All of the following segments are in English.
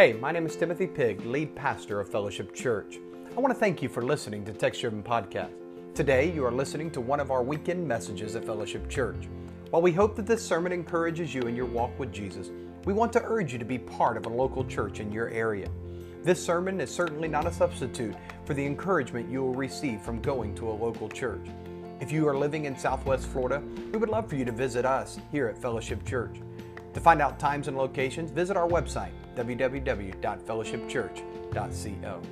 Hey, my name is Timothy Pigg, lead pastor of Fellowship Church. I want to thank you for listening to Text Driven Podcast. Today, you are listening to one of our weekend messages at Fellowship Church. While we hope that this sermon encourages you in your walk with Jesus, we want to urge you to be part of a local church in your area. This sermon is certainly not a substitute for the encouragement you will receive from going to a local church. If you are living in Southwest Florida, we would love for you to visit us here at Fellowship Church. To find out times and locations, visit our website, www.fellowshipchurch.co.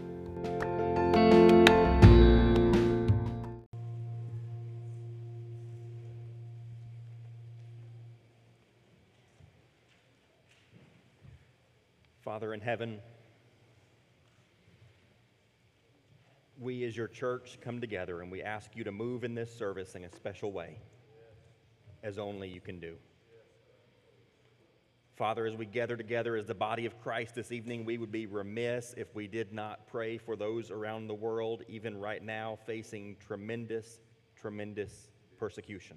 Father in heaven, we as your church come together and we ask you to move in this service in a special way, as only you can do. Father, as we gather together as the body of Christ this evening, we would be remiss if we did not pray for those around the world, even right now, facing tremendous, tremendous persecution.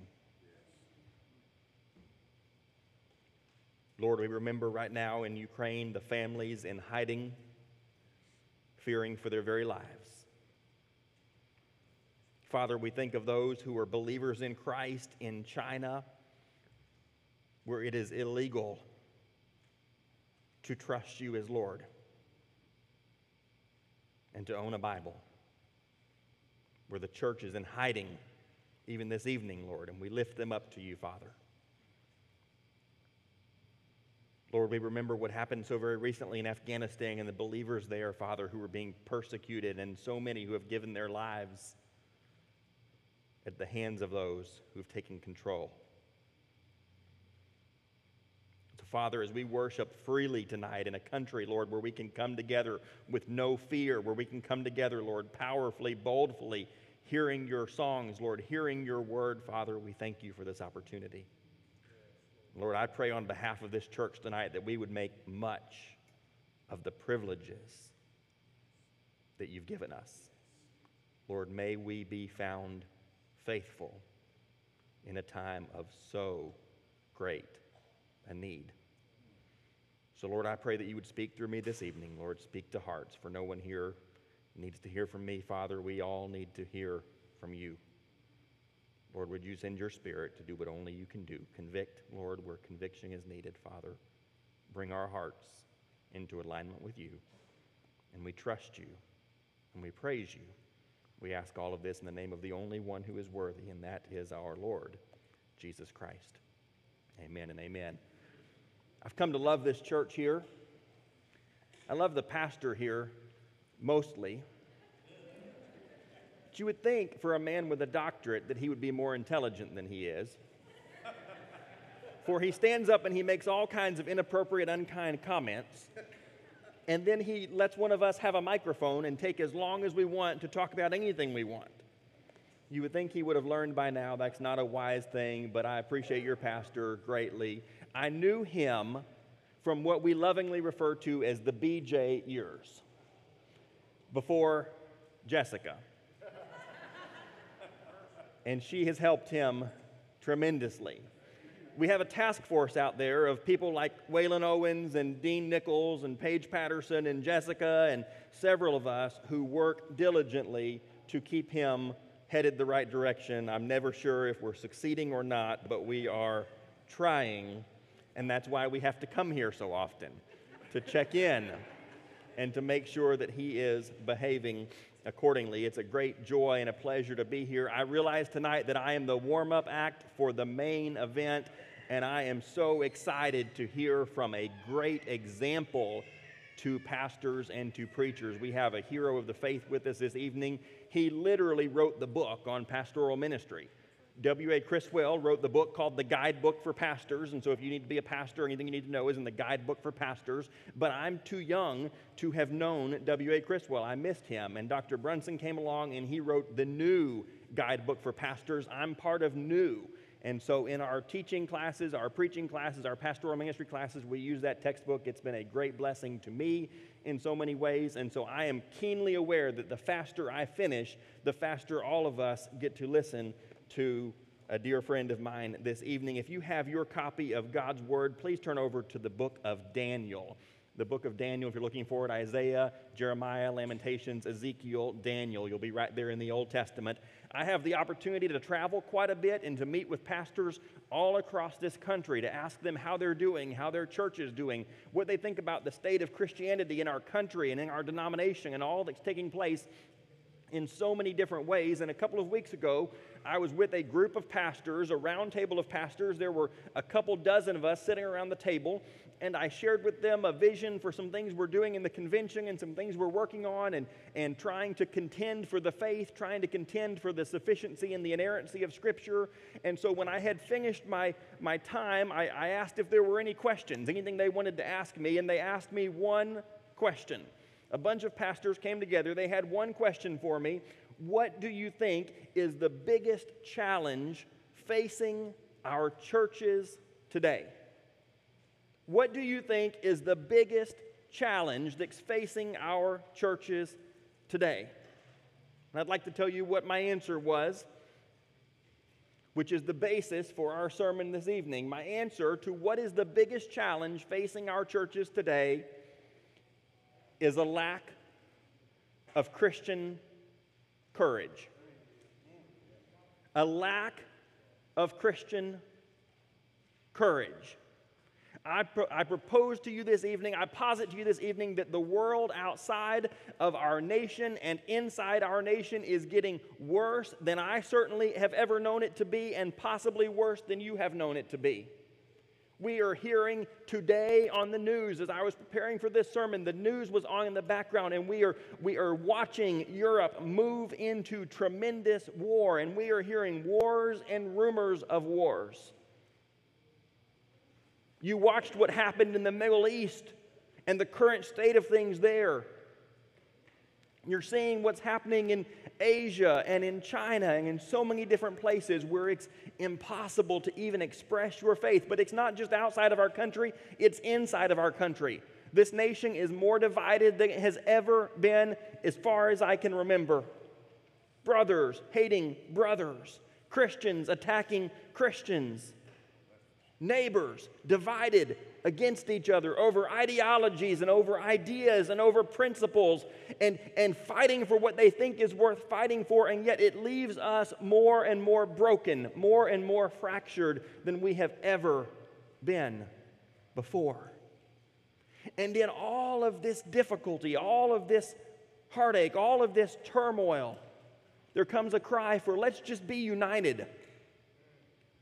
Lord, we remember right now in Ukraine the families in hiding, fearing for their very lives. Father, we think of those who are believers in Christ in China, where it is illegal to trust you as Lord and to own a Bible, where the church is in hiding even this evening, Lord, and we lift them up to you, Father. Lord, we remember what happened so very recently in Afghanistan and the believers there, Father, who were being persecuted, and so many who have given their lives at the hands of those who've taken control. So, Father, as we worship freely tonight in a country, Lord, where we can come together with no fear, where we can come together, Lord, powerfully, boldly, hearing your songs, Lord, hearing your word, Father, we thank you for this opportunity. Lord, I pray on behalf of this church tonight that we would make much of the privileges that you've given us. Lord, may we be found faithful in a time of so great a need. So, Lord, I pray that you would speak through me this evening. Lord, speak to hearts, for no one here needs to hear from me, Father. We all need to hear from you. Lord, would you send your spirit to do what only you can do? Convict, Lord, where conviction is needed, Father. Bring our hearts into alignment with you. And we trust you and we praise you. We ask all of this in the name of the only one who is worthy, and that is our Lord, Jesus Christ. Amen and amen. I've come to love this church here. I love the pastor here mostly. But you would think for a man with a doctorate that he would be more intelligent than he is. For he stands up and he makes all kinds of inappropriate, unkind comments. And then he lets one of us have a microphone and take as long as we want to talk about anything we want. You would think he would have learned by now that's not a wise thing, but I appreciate your pastor greatly. I knew him from what we lovingly refer to as the BJ years before Jessica and she has helped him tremendously. We have a task force out there of people like Waylan Owens and Dean Nichols and Paige Patterson and Jessica and several of us who work diligently to keep him headed the right direction. I'm never sure if we're succeeding or not, but we are trying, and that's why we have to come here so often to check in and to make sure that he is behaving accordingly. It's a great joy and a pleasure to be here. I realize tonight that I am the warm up act for the main event, and I am so excited to hear from a great example to pastors and to preachers. We have a hero of the faith with us this evening. He literally wrote the book on pastoral ministry. W.A. Criswell wrote the book called The Guidebook for Pastors. And so, if you need to be a pastor, anything you need to know is in the Guidebook for Pastors. But I'm too young to have known W.A. Criswell. I missed him. And Dr. Brunson came along and he wrote the new Guidebook for Pastors. I'm part of new. And so, in our teaching classes, our preaching classes, our pastoral ministry classes, we use that textbook. It's been a great blessing to me in so many ways. And so, I am keenly aware that the faster I finish, the faster all of us get to listen to a dear friend of mine this evening. If you have your copy of God's Word, please turn over to the book of Daniel. the book of Daniel, if you're looking for it, Isaiah, Jeremiah, Lamentations, Ezekiel, Daniel. You'll be right there in the Old Testament. I have the opportunity to travel quite a bit and to meet with pastors all across this country to ask them how they're doing, how their church is doing, what they think about the state of Christianity in our country and in our denomination and all that's taking place in so many different ways. And a couple of weeks ago, I was with a group of pastors, a round table of pastors. There were a couple dozen of us sitting around the table, and I shared with them a vision for some things we're doing in the convention and some things we're working on and, and trying to contend for the faith, trying to contend for the sufficiency and the inerrancy of Scripture. And so when I had finished my, my time, I, I asked if there were any questions, anything they wanted to ask me, and they asked me one question. A bunch of pastors came together. They had one question for me. What do you think is the biggest challenge facing our churches today? What do you think is the biggest challenge that's facing our churches today? And I'd like to tell you what my answer was, which is the basis for our sermon this evening. My answer to what is the biggest challenge facing our churches today is a lack of Christian courage. A lack of Christian courage. I, pro- I, propose to you this evening, I posit to you this evening that the world outside of our nation and inside our nation is getting worse than I certainly have ever known it to be, and possibly worse than you have known it to be. We are hearing today on the news, as I was preparing for this sermon, the news was on in the background, and we are, we are watching Europe move into tremendous war, and we are hearing wars and rumors of wars. You watched what happened in the Middle East and the current state of things there. You're seeing what's happening in Asia and in China and in so many different places where it's impossible to even express your faith. But it's not just outside of our country, it's inside of our country. This nation is more divided than it has ever been as far as I can remember. Brothers hating brothers, Christians attacking Christians neighbors divided against each other over ideologies and over ideas and over principles and, and fighting for what they think is worth fighting for, and yet it leaves us more and more broken, more and more fractured than we have ever been before. And in all of this difficulty, all of this heartache, all of this turmoil, there comes a cry for let's just be united.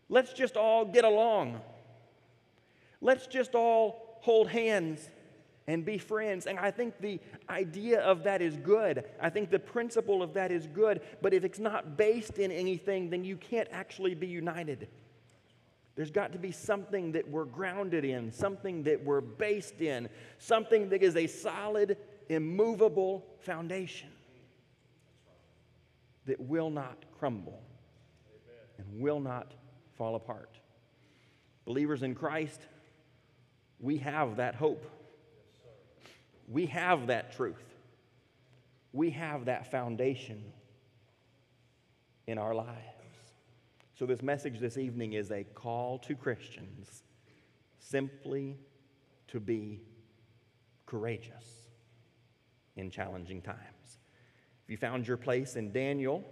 Let's just all get along. Let's just all hold hands and be friends. And I think the idea of that is good. I think the principle of that is good. But if it's not based in anything, then you can't actually be united. There's got to be something that we're grounded in, something that we're based in, something that is a solid, immovable foundation that will not crumble and will not fall apart. Believers in Christ, we have that hope. We have that truth. We have that foundation in our lives. So, this message this evening is a call to Christians simply to be courageous in challenging times. If you found your place in Daniel,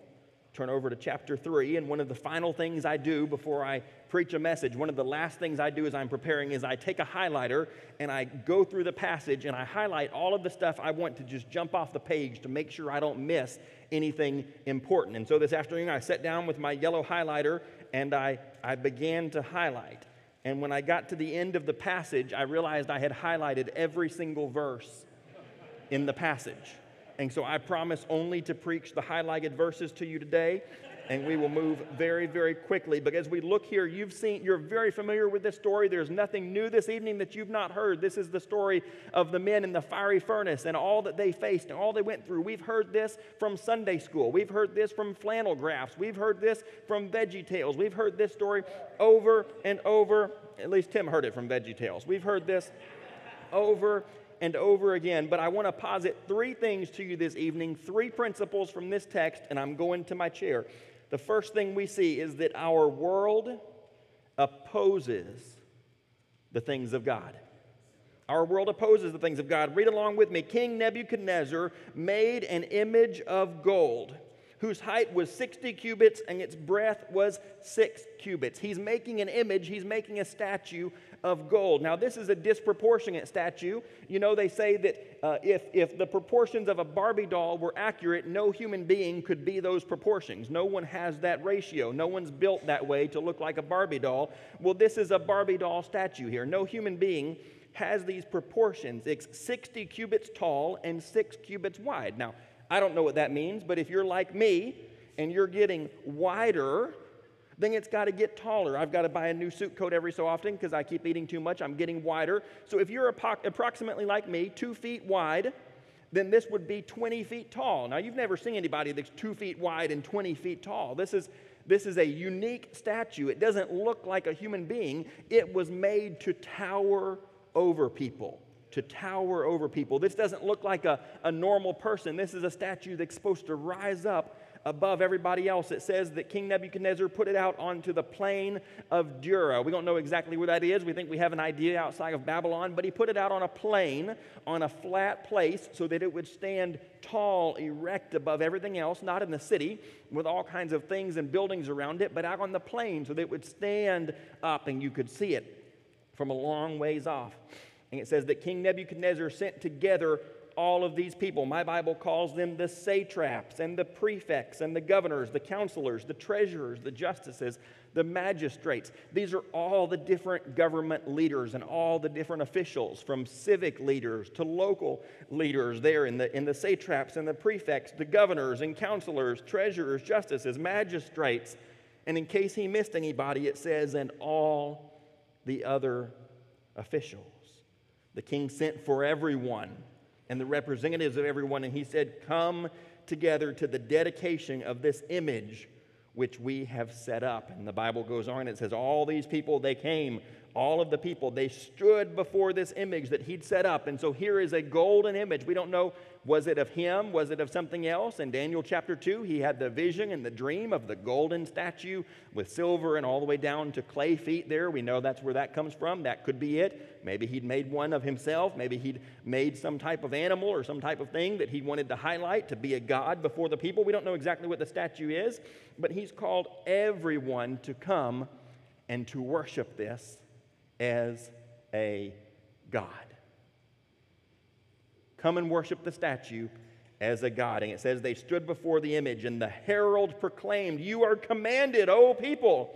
turn over to chapter 3 and one of the final things i do before i preach a message one of the last things i do as i'm preparing is i take a highlighter and i go through the passage and i highlight all of the stuff i want to just jump off the page to make sure i don't miss anything important. And so this afternoon i sat down with my yellow highlighter and i, I began to highlight. And when i got to the end of the passage i realized i had highlighted every single verse in the passage and so I promise only to preach the highlighted verses to you today. And we will move very, very quickly. But as we look here, you've seen, you're very familiar with this story. There's nothing new this evening that you've not heard. This is the story of the men in the fiery furnace and all that they faced and all they went through. We've heard this from Sunday school. We've heard this from flannel graphs. We've heard this from Veggie Tales. We've heard this story over and over. At least Tim heard it from Veggie Tales. We've heard this over and over again. But I want to posit three things to you this evening, three principles from this text, and I'm going to my chair. The first thing we see is that our world opposes the things of God. Our world opposes the things of God. Read along with me. King Nebuchadnezzar made an image of gold whose height was 60 cubits and its breadth was six cubits. He's making an image, he's making a statue of gold. Now, this is a disproportionate statue. You know, they say that uh, if, if the proportions of a Barbie doll were accurate, no human being could be those proportions. No one has that ratio. No one's built that way to look like a Barbie doll. Well, this is a Barbie doll statue here. No human being has these proportions. It's 60 cubits tall and 6 cubits wide. Now, I don't know what that means, but if you're like me and you're getting wider, then it's got to get taller. I've got to buy a new suit coat every so often because I keep eating too much. I'm getting wider. So if you're approximately like me, two feet wide, then this would be 20 feet tall. Now, you've never seen anybody that's two feet wide and 20 feet tall. This is, this is a unique statue. It doesn't look like a human being, it was made to tower over people to tower over people. This doesn't look like a, a normal person. This is a statue that's supposed to rise up above everybody else. It says that King Nebuchadnezzar put it out onto the plain of Dura. We don't know exactly where that is. We think we have an idea outside of Babylon, but he put it out on a plain, on a flat place, so that it would stand tall, erect above everything else, not in the city with all kinds of things and buildings around it, but out on the plain so that it would stand up and you could see it from a long ways off. And it says that King Nebuchadnezzar sent together all of these people. My Bible calls them the satraps and the prefects and the governors, the counselors, the treasurers, the justices, the magistrates. These are all the different government leaders and all the different officials, from civic leaders to local leaders there in the, in the satraps and the prefects, the governors and counselors, treasurers, justices, magistrates. And in case he missed anybody, it says, and all the other officials. The king sent for everyone and the representatives of everyone, and he said, Come together to the dedication of this image which we have set up. And the Bible goes on, it says, All these people, they came all of the people, they stood before this image that he'd set up. And so here is a golden image. We don't know, was it of him? Was it of something else? In Daniel chapter 2, he had the vision and the dream of the golden statue with silver and all the way down to clay feet there. We know that's where that comes from. That could be it. Maybe he'd made one of himself. Maybe he'd made some type of animal or some type of thing that he wanted to highlight to be a god before the people. We don't know exactly what the statue is, but he's called everyone to come and to worship this as a God. Come and worship the statue as a God. And it says they stood before the image, and the herald proclaimed, You are commanded, O people,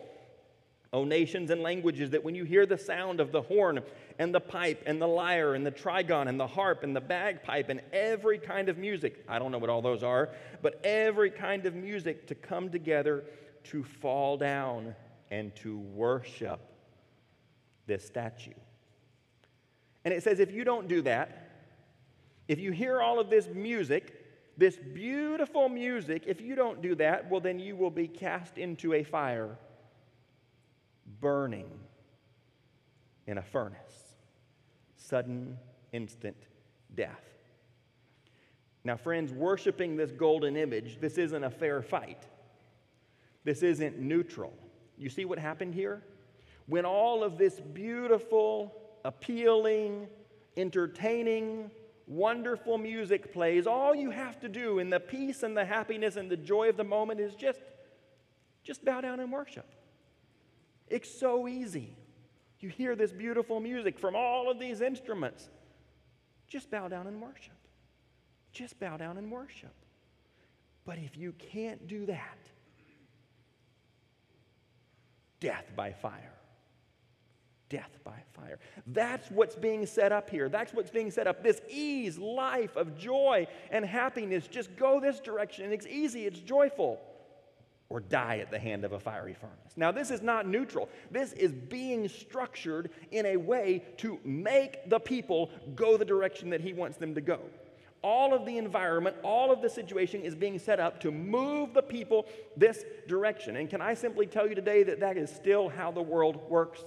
O nations and languages, that when you hear the sound of the horn and the pipe and the lyre and the trigon and the harp and the bagpipe and every kind of music, I don't know what all those are, but every kind of music to come together to fall down and to worship this statue. And it says if you don't do that, if you hear all of this music, this beautiful music, if you don't do that, well, then you will be cast into a fire burning in a furnace. Sudden, instant death. Now, friends, worshiping this golden image, this isn't a fair fight. This isn't neutral. You see what happened here? when all of this beautiful, appealing, entertaining, wonderful music plays, all you have to do in the peace and the happiness and the joy of the moment is just, just bow down and worship. It's so easy. You hear this beautiful music from all of these instruments. Just bow down and worship. Just bow down and worship. But if you can't do that, death by fire death by fire. That's what's being set up here. That's what's being set up. This ease, life of joy and happiness. Just go this direction. It's easy, it's joyful. Or die at the hand of a fiery furnace. Now, this is not neutral. This is being structured in a way to make the people go the direction that he wants them to go. All of the environment, all of the situation is being set up to move the people this direction. And can I simply tell you today that that is still how the world works?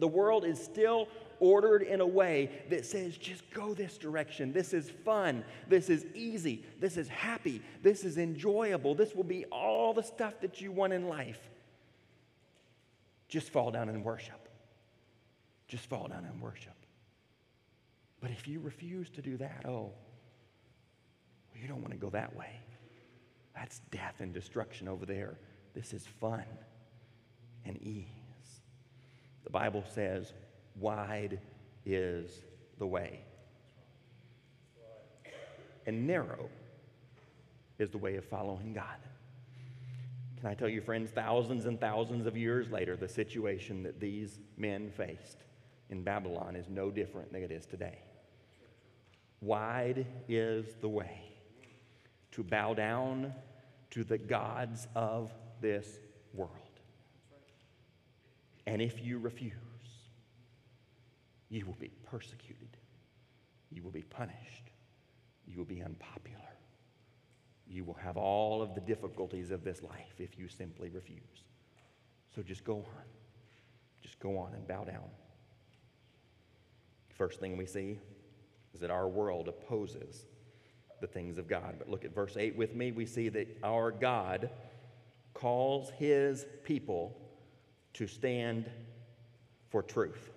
The world is still ordered in a way that says, just go this direction. This is fun. This is easy. This is happy. This is enjoyable. This will be all the stuff that you want in life. Just fall down and worship. Just fall down and worship. But if you refuse to do that, oh, you don't want to go that way. That's death and destruction over there. This is fun and ease. The Bible says, wide is the way, and narrow is the way of following God. Can I tell you, friends, thousands and thousands of years later, the situation that these men faced in Babylon is no different than it is today. Wide is the way to bow down to the gods of this world. And if you refuse, you will be persecuted, you will be punished, you will be unpopular. You will have all of the difficulties of this life if you simply refuse. So just go on. Just go on and bow down. First thing we see is that our world opposes the things of God. But look at verse 8 with me. We see that our God calls his people to stand for truth.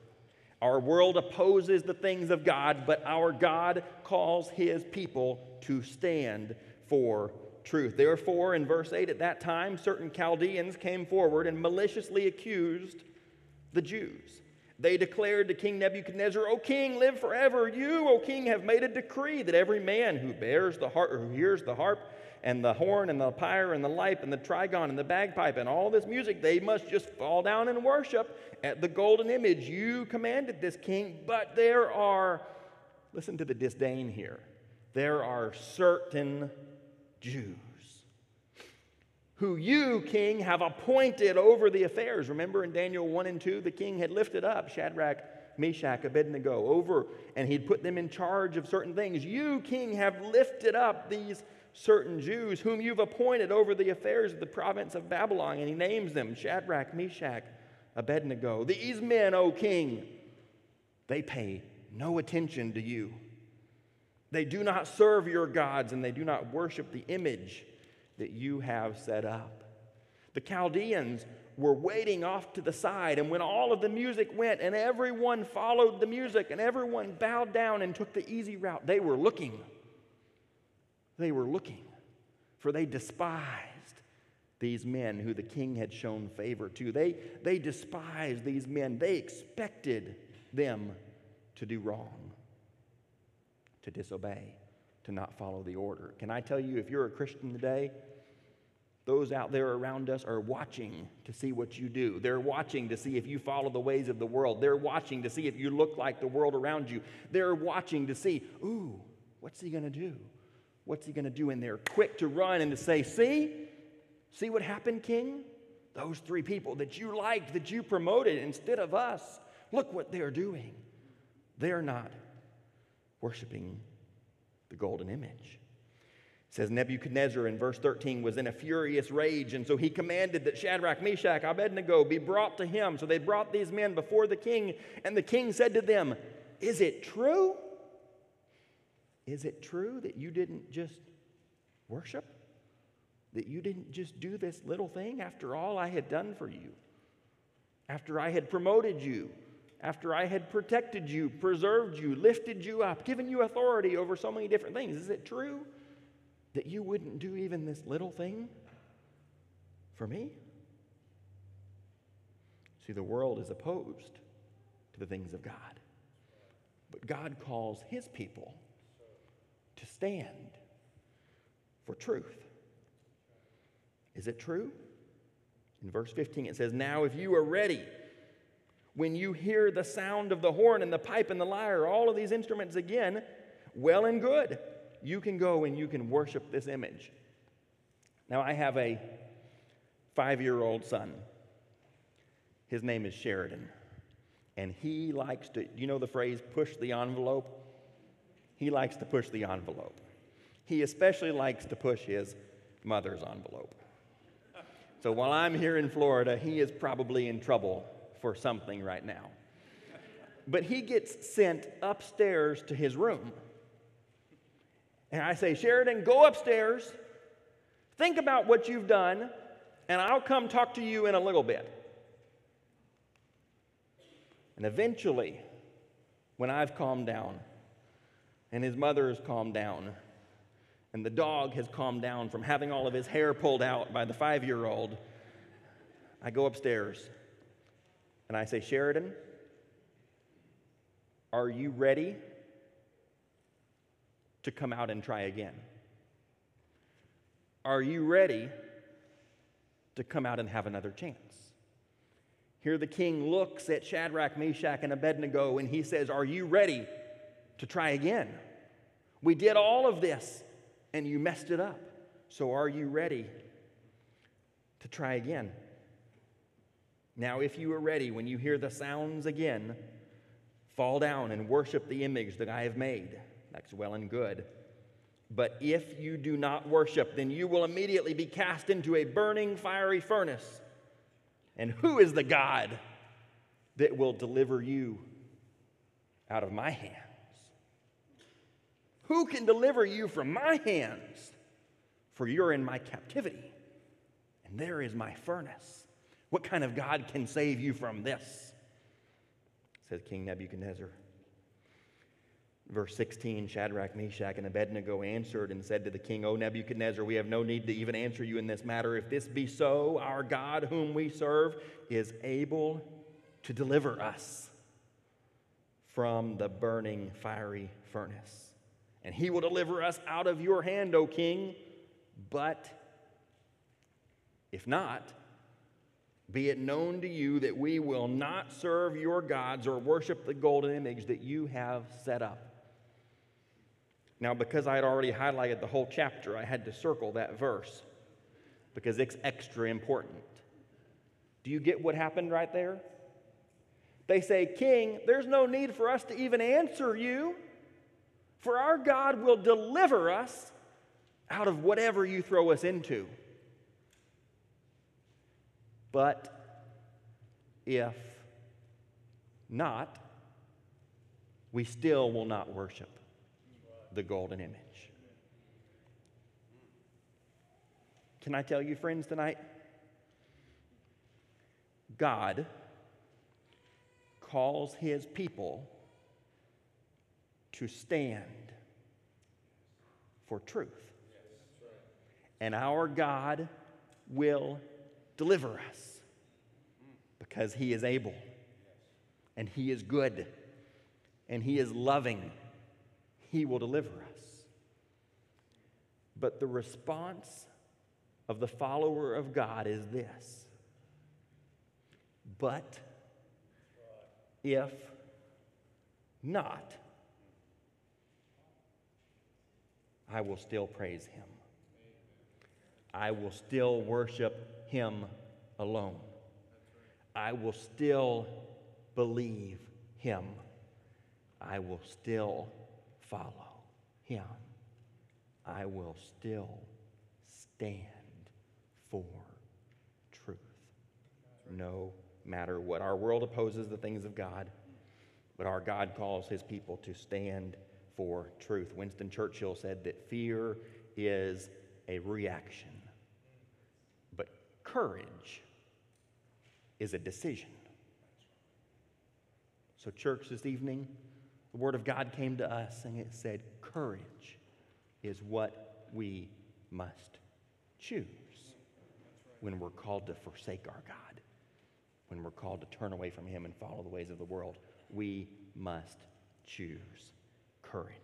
Our world opposes the things of God, but our God calls his people to stand for truth. Therefore, in verse 8, at that time, certain Chaldeans came forward and maliciously accused the Jews. They declared to King Nebuchadnezzar, O king, live forever. You, O king, have made a decree that every man who bears the harp, or who hears the harp and the horn and the lyre and the pipe and the trigon and the bagpipe and all this music, they must just fall down and worship at the golden image. You commanded this king, but there are, listen to the disdain here, there are certain Jews, who you, king, have appointed over the affairs. Remember in Daniel 1 and 2, the king had lifted up Shadrach, Meshach, Abednego over, and he'd put them in charge of certain things. You, king, have lifted up these certain Jews whom you've appointed over the affairs of the province of Babylon. And he names them Shadrach, Meshach, Abednego. These men, O king, they pay no attention to you. They do not serve your gods and they do not worship the image that you have set up. The Chaldeans were waiting off to the side, and when all of the music went and everyone followed the music and everyone bowed down and took the easy route, they were looking. They were looking, for they despised these men who the king had shown favor to. They, they despised these men, they expected them to do wrong to disobey, to not follow the order. Can I tell you, if you're a Christian today, those out there around us are watching to see what you do. They're watching to see if you follow the ways of the world. They're watching to see if you look like the world around you. They're watching to see, ooh, what's he going to do? What's he going to do? in they're quick to run and to say, see, see what happened, King? Those three people that you liked, that you promoted instead of us, look what they're doing. They're not worshiping the golden image. It says Nebuchadnezzar in verse 13 was in a furious rage, and so he commanded that Shadrach, Meshach, Abednego be brought to him. So they brought these men before the king, and the king said to them, Is it true? Is it true that you didn't just worship? That you didn't just do this little thing after all I had done for you? After I had promoted you? after I had protected you, preserved you, lifted you up, given you authority over so many different things. Is it true that you wouldn't do even this little thing for me? See, the world is opposed to the things of God. But God calls his people to stand for truth. Is it true? In verse 15, it says, Now if you are ready, when you hear the sound of the horn and the pipe and the lyre, all of these instruments again, well and good. You can go and you can worship this image. Now, I have a five year old son. His name is Sheridan. And he likes to, you know the phrase, push the envelope? He likes to push the envelope. He especially likes to push his mother's envelope. So while I'm here in Florida, he is probably in trouble for something right now. But he gets sent upstairs to his room. And I say, Sheridan, go upstairs, think about what you've done, and I'll come talk to you in a little bit. And eventually, when I've calmed down, and his mother has calmed down, and the dog has calmed down from having all of his hair pulled out by the five year old, I go upstairs and I say, Sheridan, are you ready to come out and try again? Are you ready to come out and have another chance? Here the king looks at Shadrach, Meshach, and Abednego and he says, Are you ready to try again? We did all of this and you messed it up. So are you ready to try again? Now, if you are ready, when you hear the sounds again, fall down and worship the image that I have made. That's well and good. But if you do not worship, then you will immediately be cast into a burning fiery furnace. And who is the God that will deliver you out of my hands? Who can deliver you from my hands? For you're in my captivity, and there is my furnace. What kind of God can save you from this? Says King Nebuchadnezzar. Verse 16 Shadrach, Meshach, and Abednego answered and said to the king, O Nebuchadnezzar, we have no need to even answer you in this matter. If this be so, our God, whom we serve, is able to deliver us from the burning fiery furnace. And he will deliver us out of your hand, O king. But if not, be it known to you that we will not serve your gods or worship the golden image that you have set up. Now, because I had already highlighted the whole chapter, I had to circle that verse because it's extra important. Do you get what happened right there? They say, King, there's no need for us to even answer you, for our God will deliver us out of whatever you throw us into. But if not, we still will not worship the golden image. Can I tell you, friends, tonight? God calls his people to stand for truth. And our God will deliver us because he is able and he is good and he is loving he will deliver us. But the response of the follower of God is this But if not, I will still praise him. I will still worship him alone. I will still believe him. I will still follow him, I will still stand for truth. No matter what. Our world opposes the things of God, but our God calls his people to stand for truth. Winston Churchill said that fear is a reaction, but courage is a decision. So, church, this evening, the Word of God came to us and it said, Courage is what we must choose when we're called to forsake our God, when we're called to turn away from Him and follow the ways of the world. We must choose courage.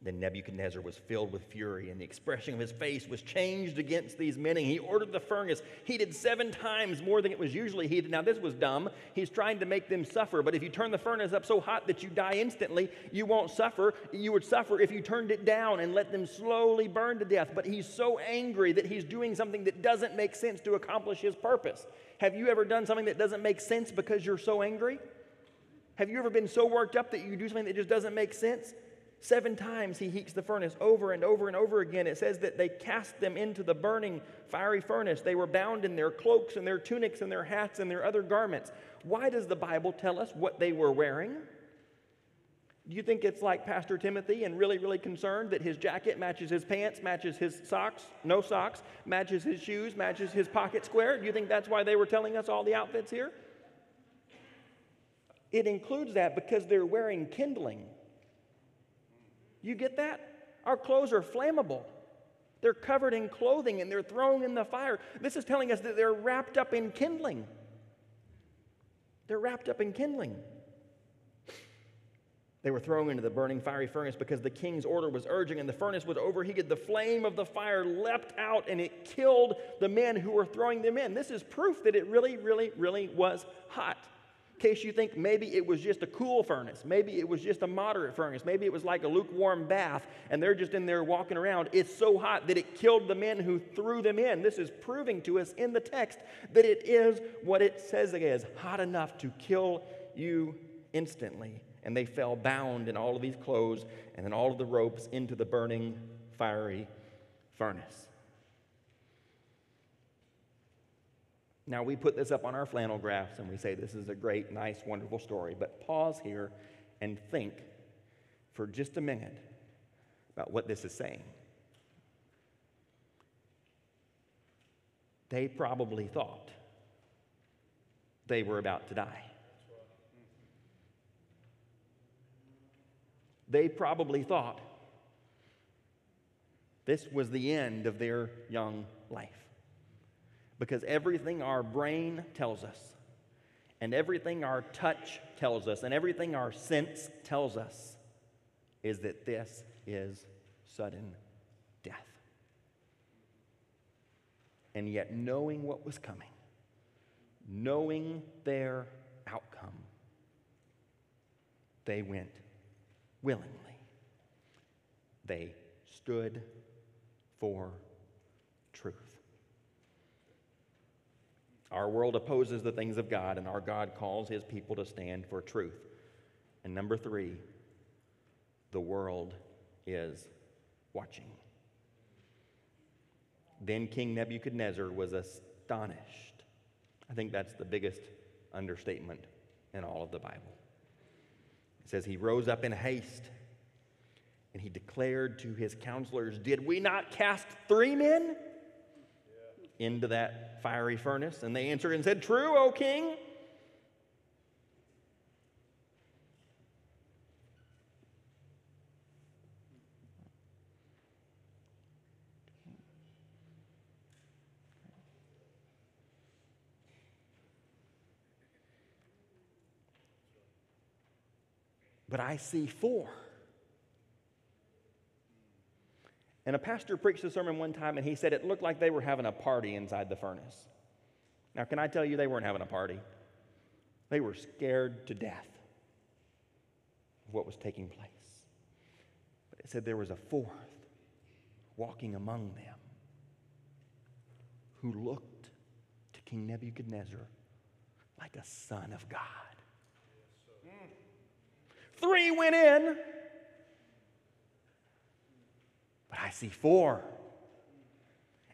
Then Nebuchadnezzar was filled with fury, and the expression of his face was changed against these men. And he ordered the furnace heated seven times more than it was usually heated. Now, this was dumb. He's trying to make them suffer. But if you turn the furnace up so hot that you die instantly, you won't suffer. You would suffer if you turned it down and let them slowly burn to death. But he's so angry that he's doing something that doesn't make sense to accomplish his purpose. Have you ever done something that doesn't make sense because you're so angry? Have you ever been so worked up that you do something that just doesn't make sense? Seven times he heats the furnace over and over and over again. It says that they cast them into the burning fiery furnace. They were bound in their cloaks and their tunics and their hats and their other garments. Why does the Bible tell us what they were wearing? Do you think it's like Pastor Timothy and really, really concerned that his jacket matches his pants, matches his socks, no socks, matches his shoes, matches his pocket square? Do you think that's why they were telling us all the outfits here? It includes that because they're wearing kindling You get that? Our clothes are flammable. They're covered in clothing and they're thrown in the fire. This is telling us that they're wrapped up in kindling. They're wrapped up in kindling. They were thrown into the burning fiery furnace because the king's order was urgent and the furnace was overheated. The flame of the fire leapt out and it killed the men who were throwing them in. This is proof that it really, really, really was hot. Case you think maybe it was just a cool furnace, maybe it was just a moderate furnace, maybe it was like a lukewarm bath and they're just in there walking around. It's so hot that it killed the men who threw them in. This is proving to us in the text that it is what it says it is hot enough to kill you instantly and they fell bound in all of these clothes and in all of the ropes into the burning, fiery furnace. Now, we put this up on our flannel graphs and we say this is a great, nice, wonderful story. But pause here and think for just a minute about what this is saying. They probably thought they were about to die. they probably thought this was the end of their young life. Because everything our brain tells us, and everything our touch tells us, and everything our sense tells us is that this is sudden death. And yet, knowing what was coming, knowing their outcome, they went willingly. They stood for truth. Our world opposes the things of God, and our God calls his people to stand for truth. And number three, the world is watching. Then King Nebuchadnezzar was astonished. I think that's the biggest understatement in all of the Bible. It says, He rose up in haste and he declared to his counselors, Did we not cast three men into that fiery furnace? And they answered and said, True, O king. but I see four. And a pastor preached a sermon one time and he said it looked like they were having a party inside the furnace. Now, can I tell you, they weren't having a party? They were scared to death of what was taking place. But it said there was a fourth walking among them who looked to King Nebuchadnezzar like a son of God. Three went in, but I see four.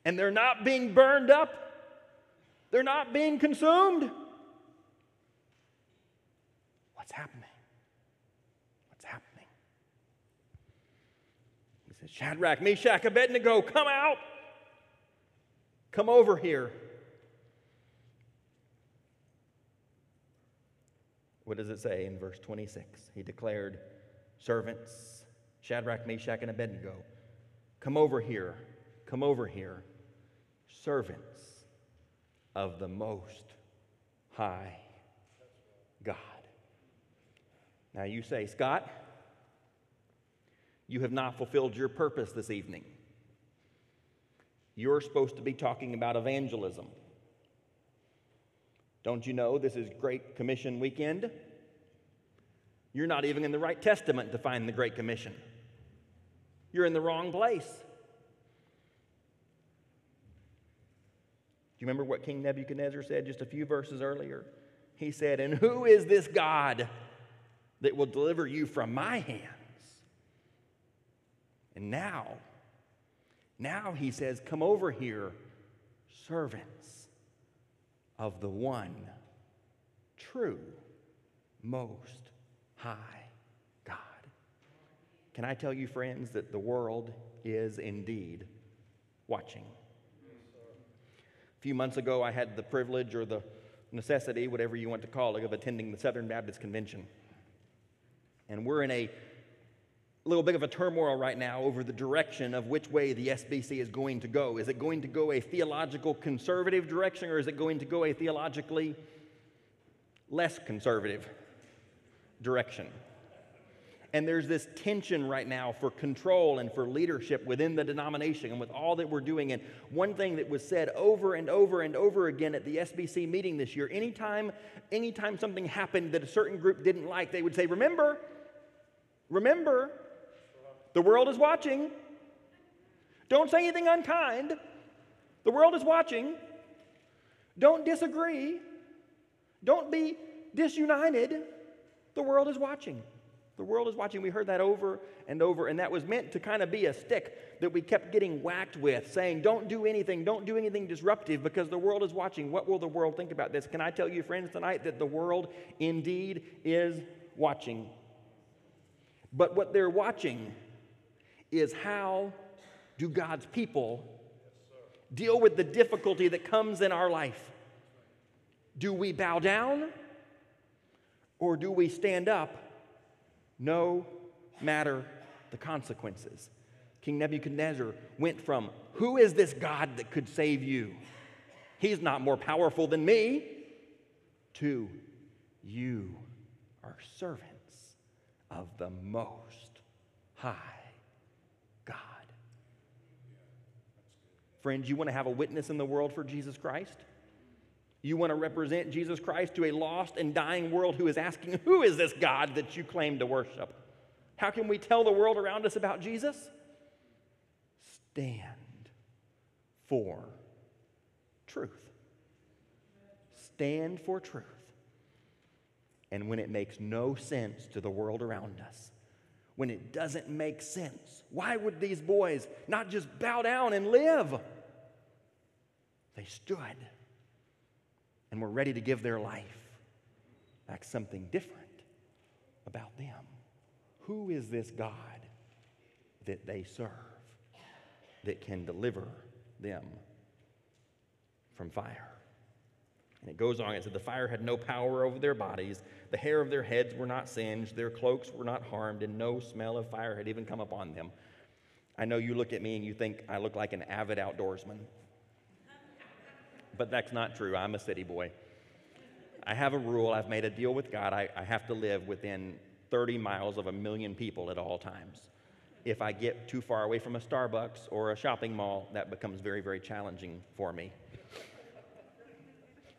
And they're not being burned up, they're not being consumed. What's happening? What's happening? He says, Shadrach, Meshach, Abednego, come out. Come over here. What does it say in verse 26? He declared, Servants, Shadrach, Meshach, and Abednego, come over here, come over here, servants of the Most High God. Now you say, Scott, you have not fulfilled your purpose this evening. You're supposed to be talking about evangelism. Don't you know this is Great Commission weekend? You're not even in the right testament to find the Great Commission. You're in the wrong place. Do you remember what King Nebuchadnezzar said just a few verses earlier? He said, And who is this God that will deliver you from my hands? And now, now he says, Come over here, servants of the one true, most high. Can I tell you, friends, that the world is indeed watching? A few months ago, I had the privilege or the necessity, whatever you want to call it, of attending the Southern Baptist Convention. And we're in a little bit of a turmoil right now over the direction of which way the SBC is going to go. Is it going to go a theological conservative direction or is it going to go a theologically less conservative direction? And there's this tension right now for control and for leadership within the denomination and with all that we're doing. And one thing that was said over and over and over again at the SBC meeting this year, anytime, anytime something happened that a certain group didn't like, they would say, Remember, remember, the world is watching. Don't say anything unkind. The world is watching. Don't disagree. Don't be disunited. The world is watching. The world is watching. We heard that over and over, and that was meant to kind of be a stick that we kept getting whacked with, saying, Don't do anything, don't do anything disruptive because the world is watching. What will the world think about this? Can I tell you, friends, tonight that the world indeed is watching? But what they're watching is how do God's people deal with the difficulty that comes in our life? Do we bow down or do we stand up no matter the consequences. King Nebuchadnezzar went from, Who is this God that could save you? He's not more powerful than me, to, You are servants of the Most High God. Friends, you want to have a witness in the world for Jesus Christ? You want to represent Jesus Christ to a lost and dying world who is asking, Who is this God that you claim to worship? How can we tell the world around us about Jesus? Stand for truth. Stand for truth. And when it makes no sense to the world around us, when it doesn't make sense, why would these boys not just bow down and live? They stood and were ready to give their life. That's something different about them. Who is this God that they serve that can deliver them from fire? And it goes on, it said, The fire had no power over their bodies. The hair of their heads were not singed. Their cloaks were not harmed, and no smell of fire had even come upon them. I know you look at me and you think I look like an avid outdoorsman but that's not true. I'm a city boy. I have a rule. I've made a deal with God. I, I have to live within 30 miles of a million people at all times. If I get too far away from a Starbucks or a shopping mall, that becomes very, very challenging for me.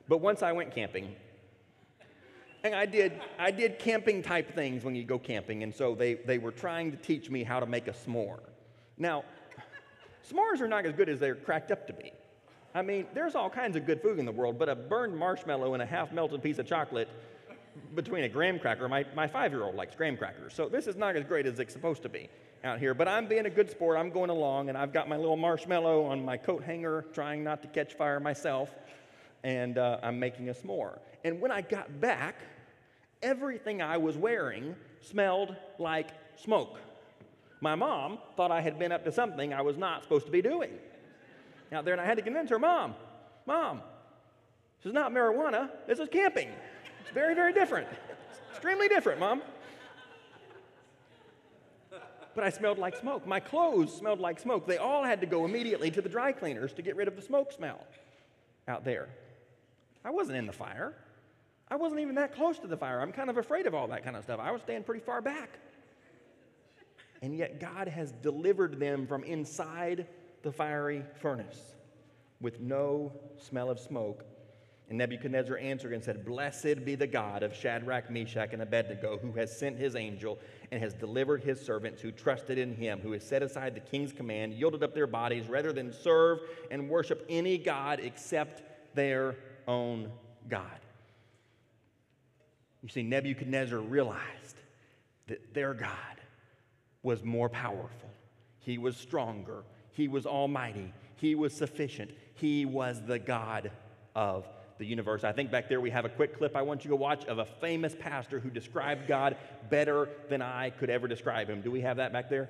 But once I went camping, and I did, I did camping type things when you go camping, and so they, they were trying to teach me how to make a s'more. Now, s'mores are not as good as they're cracked up to be. I mean, there's all kinds of good food in the world, but a burned marshmallow and a half melted piece of chocolate between a graham cracker, my, my five year old likes graham crackers. So this is not as great as it's supposed to be out here. But I'm being a good sport. I'm going along, and I've got my little marshmallow on my coat hanger, trying not to catch fire myself. And uh, I'm making a s'more. And when I got back, everything I was wearing smelled like smoke. My mom thought I had been up to something I was not supposed to be doing out there, and I had to convince her, Mom, Mom, this is not marijuana, this is camping. It's very, very different. It's extremely different, Mom. But I smelled like smoke. My clothes smelled like smoke. They all had to go immediately to the dry cleaners to get rid of the smoke smell out there. I wasn't in the fire. I wasn't even that close to the fire. I'm kind of afraid of all that kind of stuff. I was staying pretty far back. And yet, God has delivered them from inside the fiery furnace with no smell of smoke. And Nebuchadnezzar answered and said, Blessed be the God of Shadrach, Meshach, and Abednego, who has sent his angel and has delivered his servants who trusted in him, who has set aside the king's command, yielded up their bodies rather than serve and worship any God except their own God. You see, Nebuchadnezzar realized that their God was more powerful, he was stronger, he was almighty. He was sufficient. He was the God of the universe. I think back there we have a quick clip I want you to watch of a famous pastor who described God better than I could ever describe him. Do we have that back there?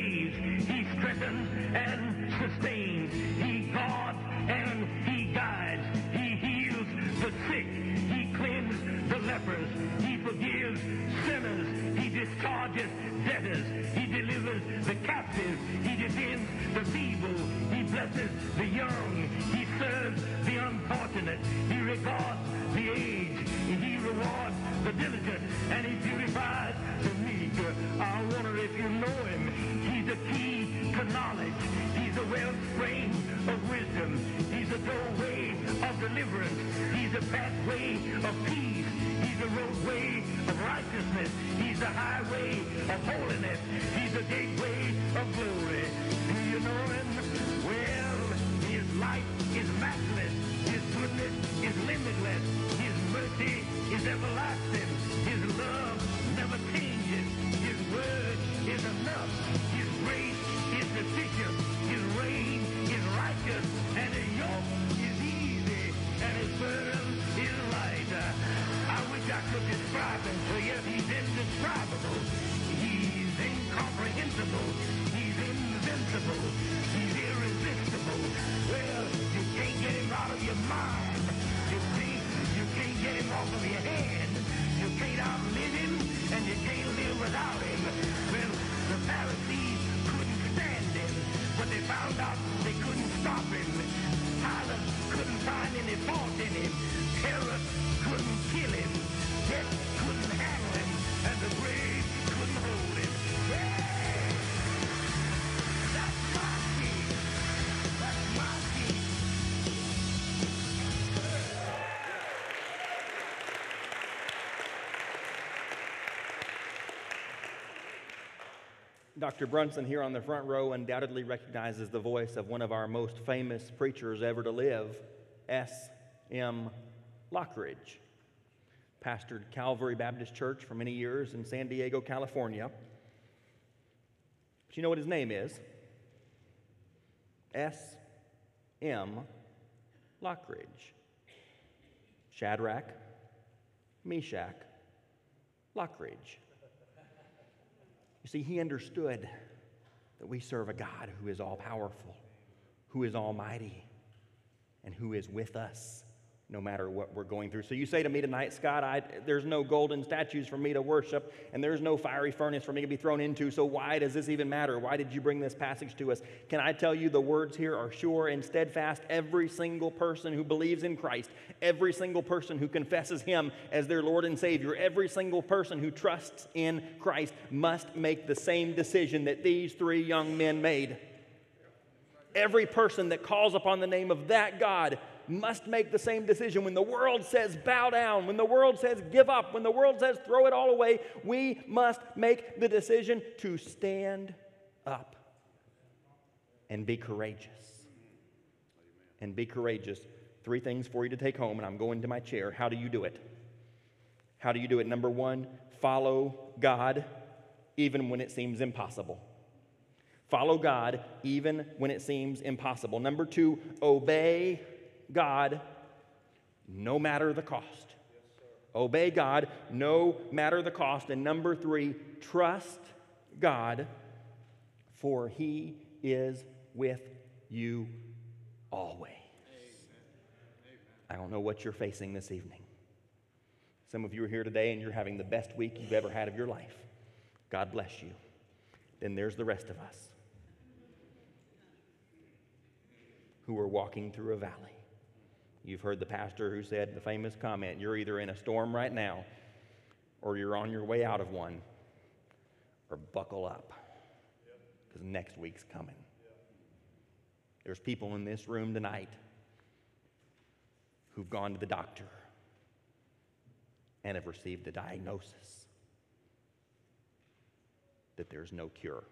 The diligent. And he purifies the meek. I wonder if you know him. He's the key to knowledge. He's the wellspring of wisdom. He's the doorway of deliverance. He's the pathway of peace. He's the roadway of righteousness. He's the highway Dr. Brunson here on the front row undoubtedly recognizes the voice of one of our most famous preachers ever to live, S.M. Lockridge. Pastored Calvary Baptist Church for many years in San Diego, California. But you know what his name is? S.M. Lockridge. Shadrach, Meshach, Lockridge. You see, he understood that we serve a God who is all powerful, who is almighty, and who is with us no matter what we're going through. So you say to me tonight, Scott, I, there's no golden statues for me to worship, and there's no fiery furnace for me to be thrown into, so why does this even matter? Why did you bring this passage to us? Can I tell you the words here are sure and steadfast? Every single person who believes in Christ, every single person who confesses Him as their Lord and Savior, every single person who trusts in Christ must make the same decision that these three young men made. Every person that calls upon the name of that God must make the same decision. When the world says bow down, when the world says give up, when the world says throw it all away, we must make the decision to stand up and be courageous. And be courageous. Three things for you to take home, and I'm going to my chair. How do you do it? How do you do it? Number one, follow God even when it seems impossible. Follow God even when it seems impossible. Number two, obey God no matter the cost. Obey God no matter the cost. And number three, trust God, for he is with you always. I don't know what you're facing this evening. Some of you are here today and you're having the best week you've ever had of your life. God bless you. Then there's the rest of us who are walking through a valley. You've heard the pastor who said the famous comment you're either in a storm right now or you're on your way out of one, or buckle up because next week's coming. There's people in this room tonight who've gone to the doctor and have received the diagnosis that there's no cure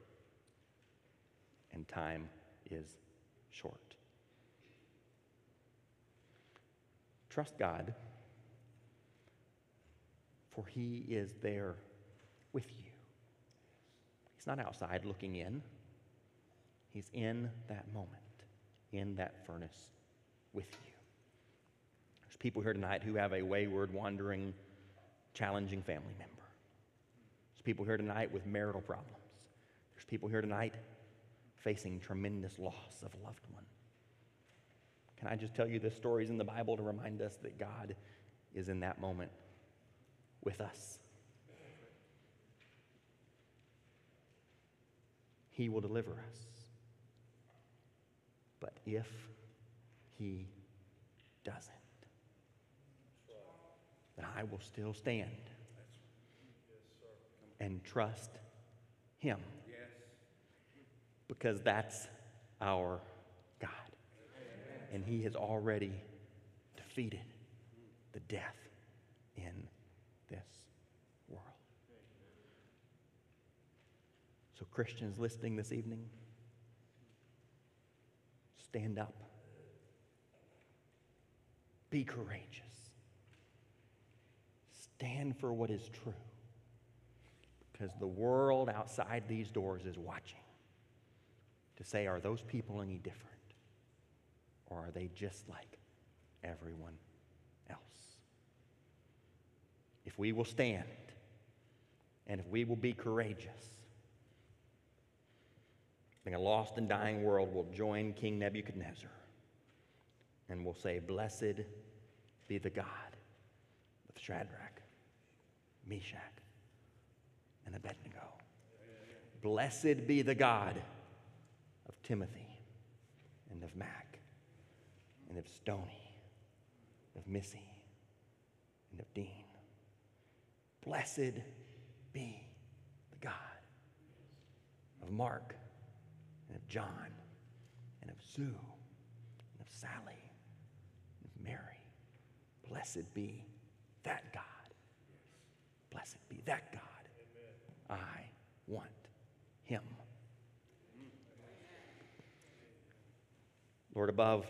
and time is short. Trust God, for He is there with you. He's not outside looking in, He's in that moment, in that furnace with you. There's people here tonight who have a wayward, wandering, challenging family member. There's people here tonight with marital problems. There's people here tonight facing tremendous loss of a loved one. Can I just tell you the stories in the Bible to remind us that God is in that moment with us? He will deliver us. But if He doesn't, then I will still stand and trust Him. Because that's our. And He has already defeated the death in this world. So, Christians listening this evening, stand up. Be courageous. Stand for what is true. Because the world outside these doors is watching to say, are those people any different? Or are they just like everyone else? If we will stand and if we will be courageous, then a lost and dying world will join King Nebuchadnezzar and will say, Blessed be the God of Shadrach, Meshach, and Abednego. Blessed be the God of Timothy and of Mac and of Stony, of Missy and of Dean. Blessed be the God of Mark and of John and of Sue and of Sally and of Mary. Blessed be that God. Blessed be that God. I want him. Lord above,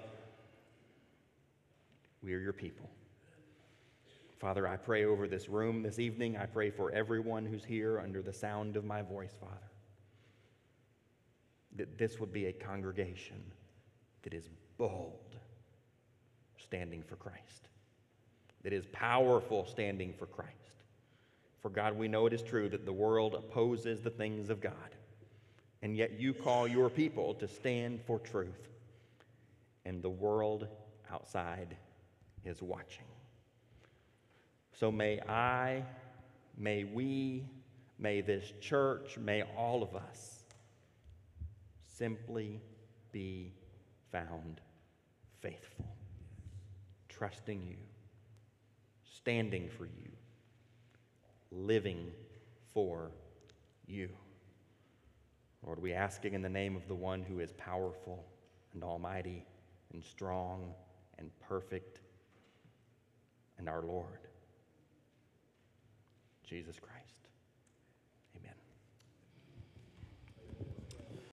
we are your people. Father, I pray over this room this evening. I pray for everyone who's here under the sound of my voice, Father, that this would be a congregation that is bold, standing for Christ, that is powerful, standing for Christ. For God, we know it is true that the world opposes the things of God, and yet you call your people to stand for truth, and the world outside is watching. So may I, may we, may this church, may all of us simply be found faithful, trusting you, standing for you, living for you. Lord, we asking in the name of the one who is powerful and almighty and strong and perfect and our Lord, Jesus Christ.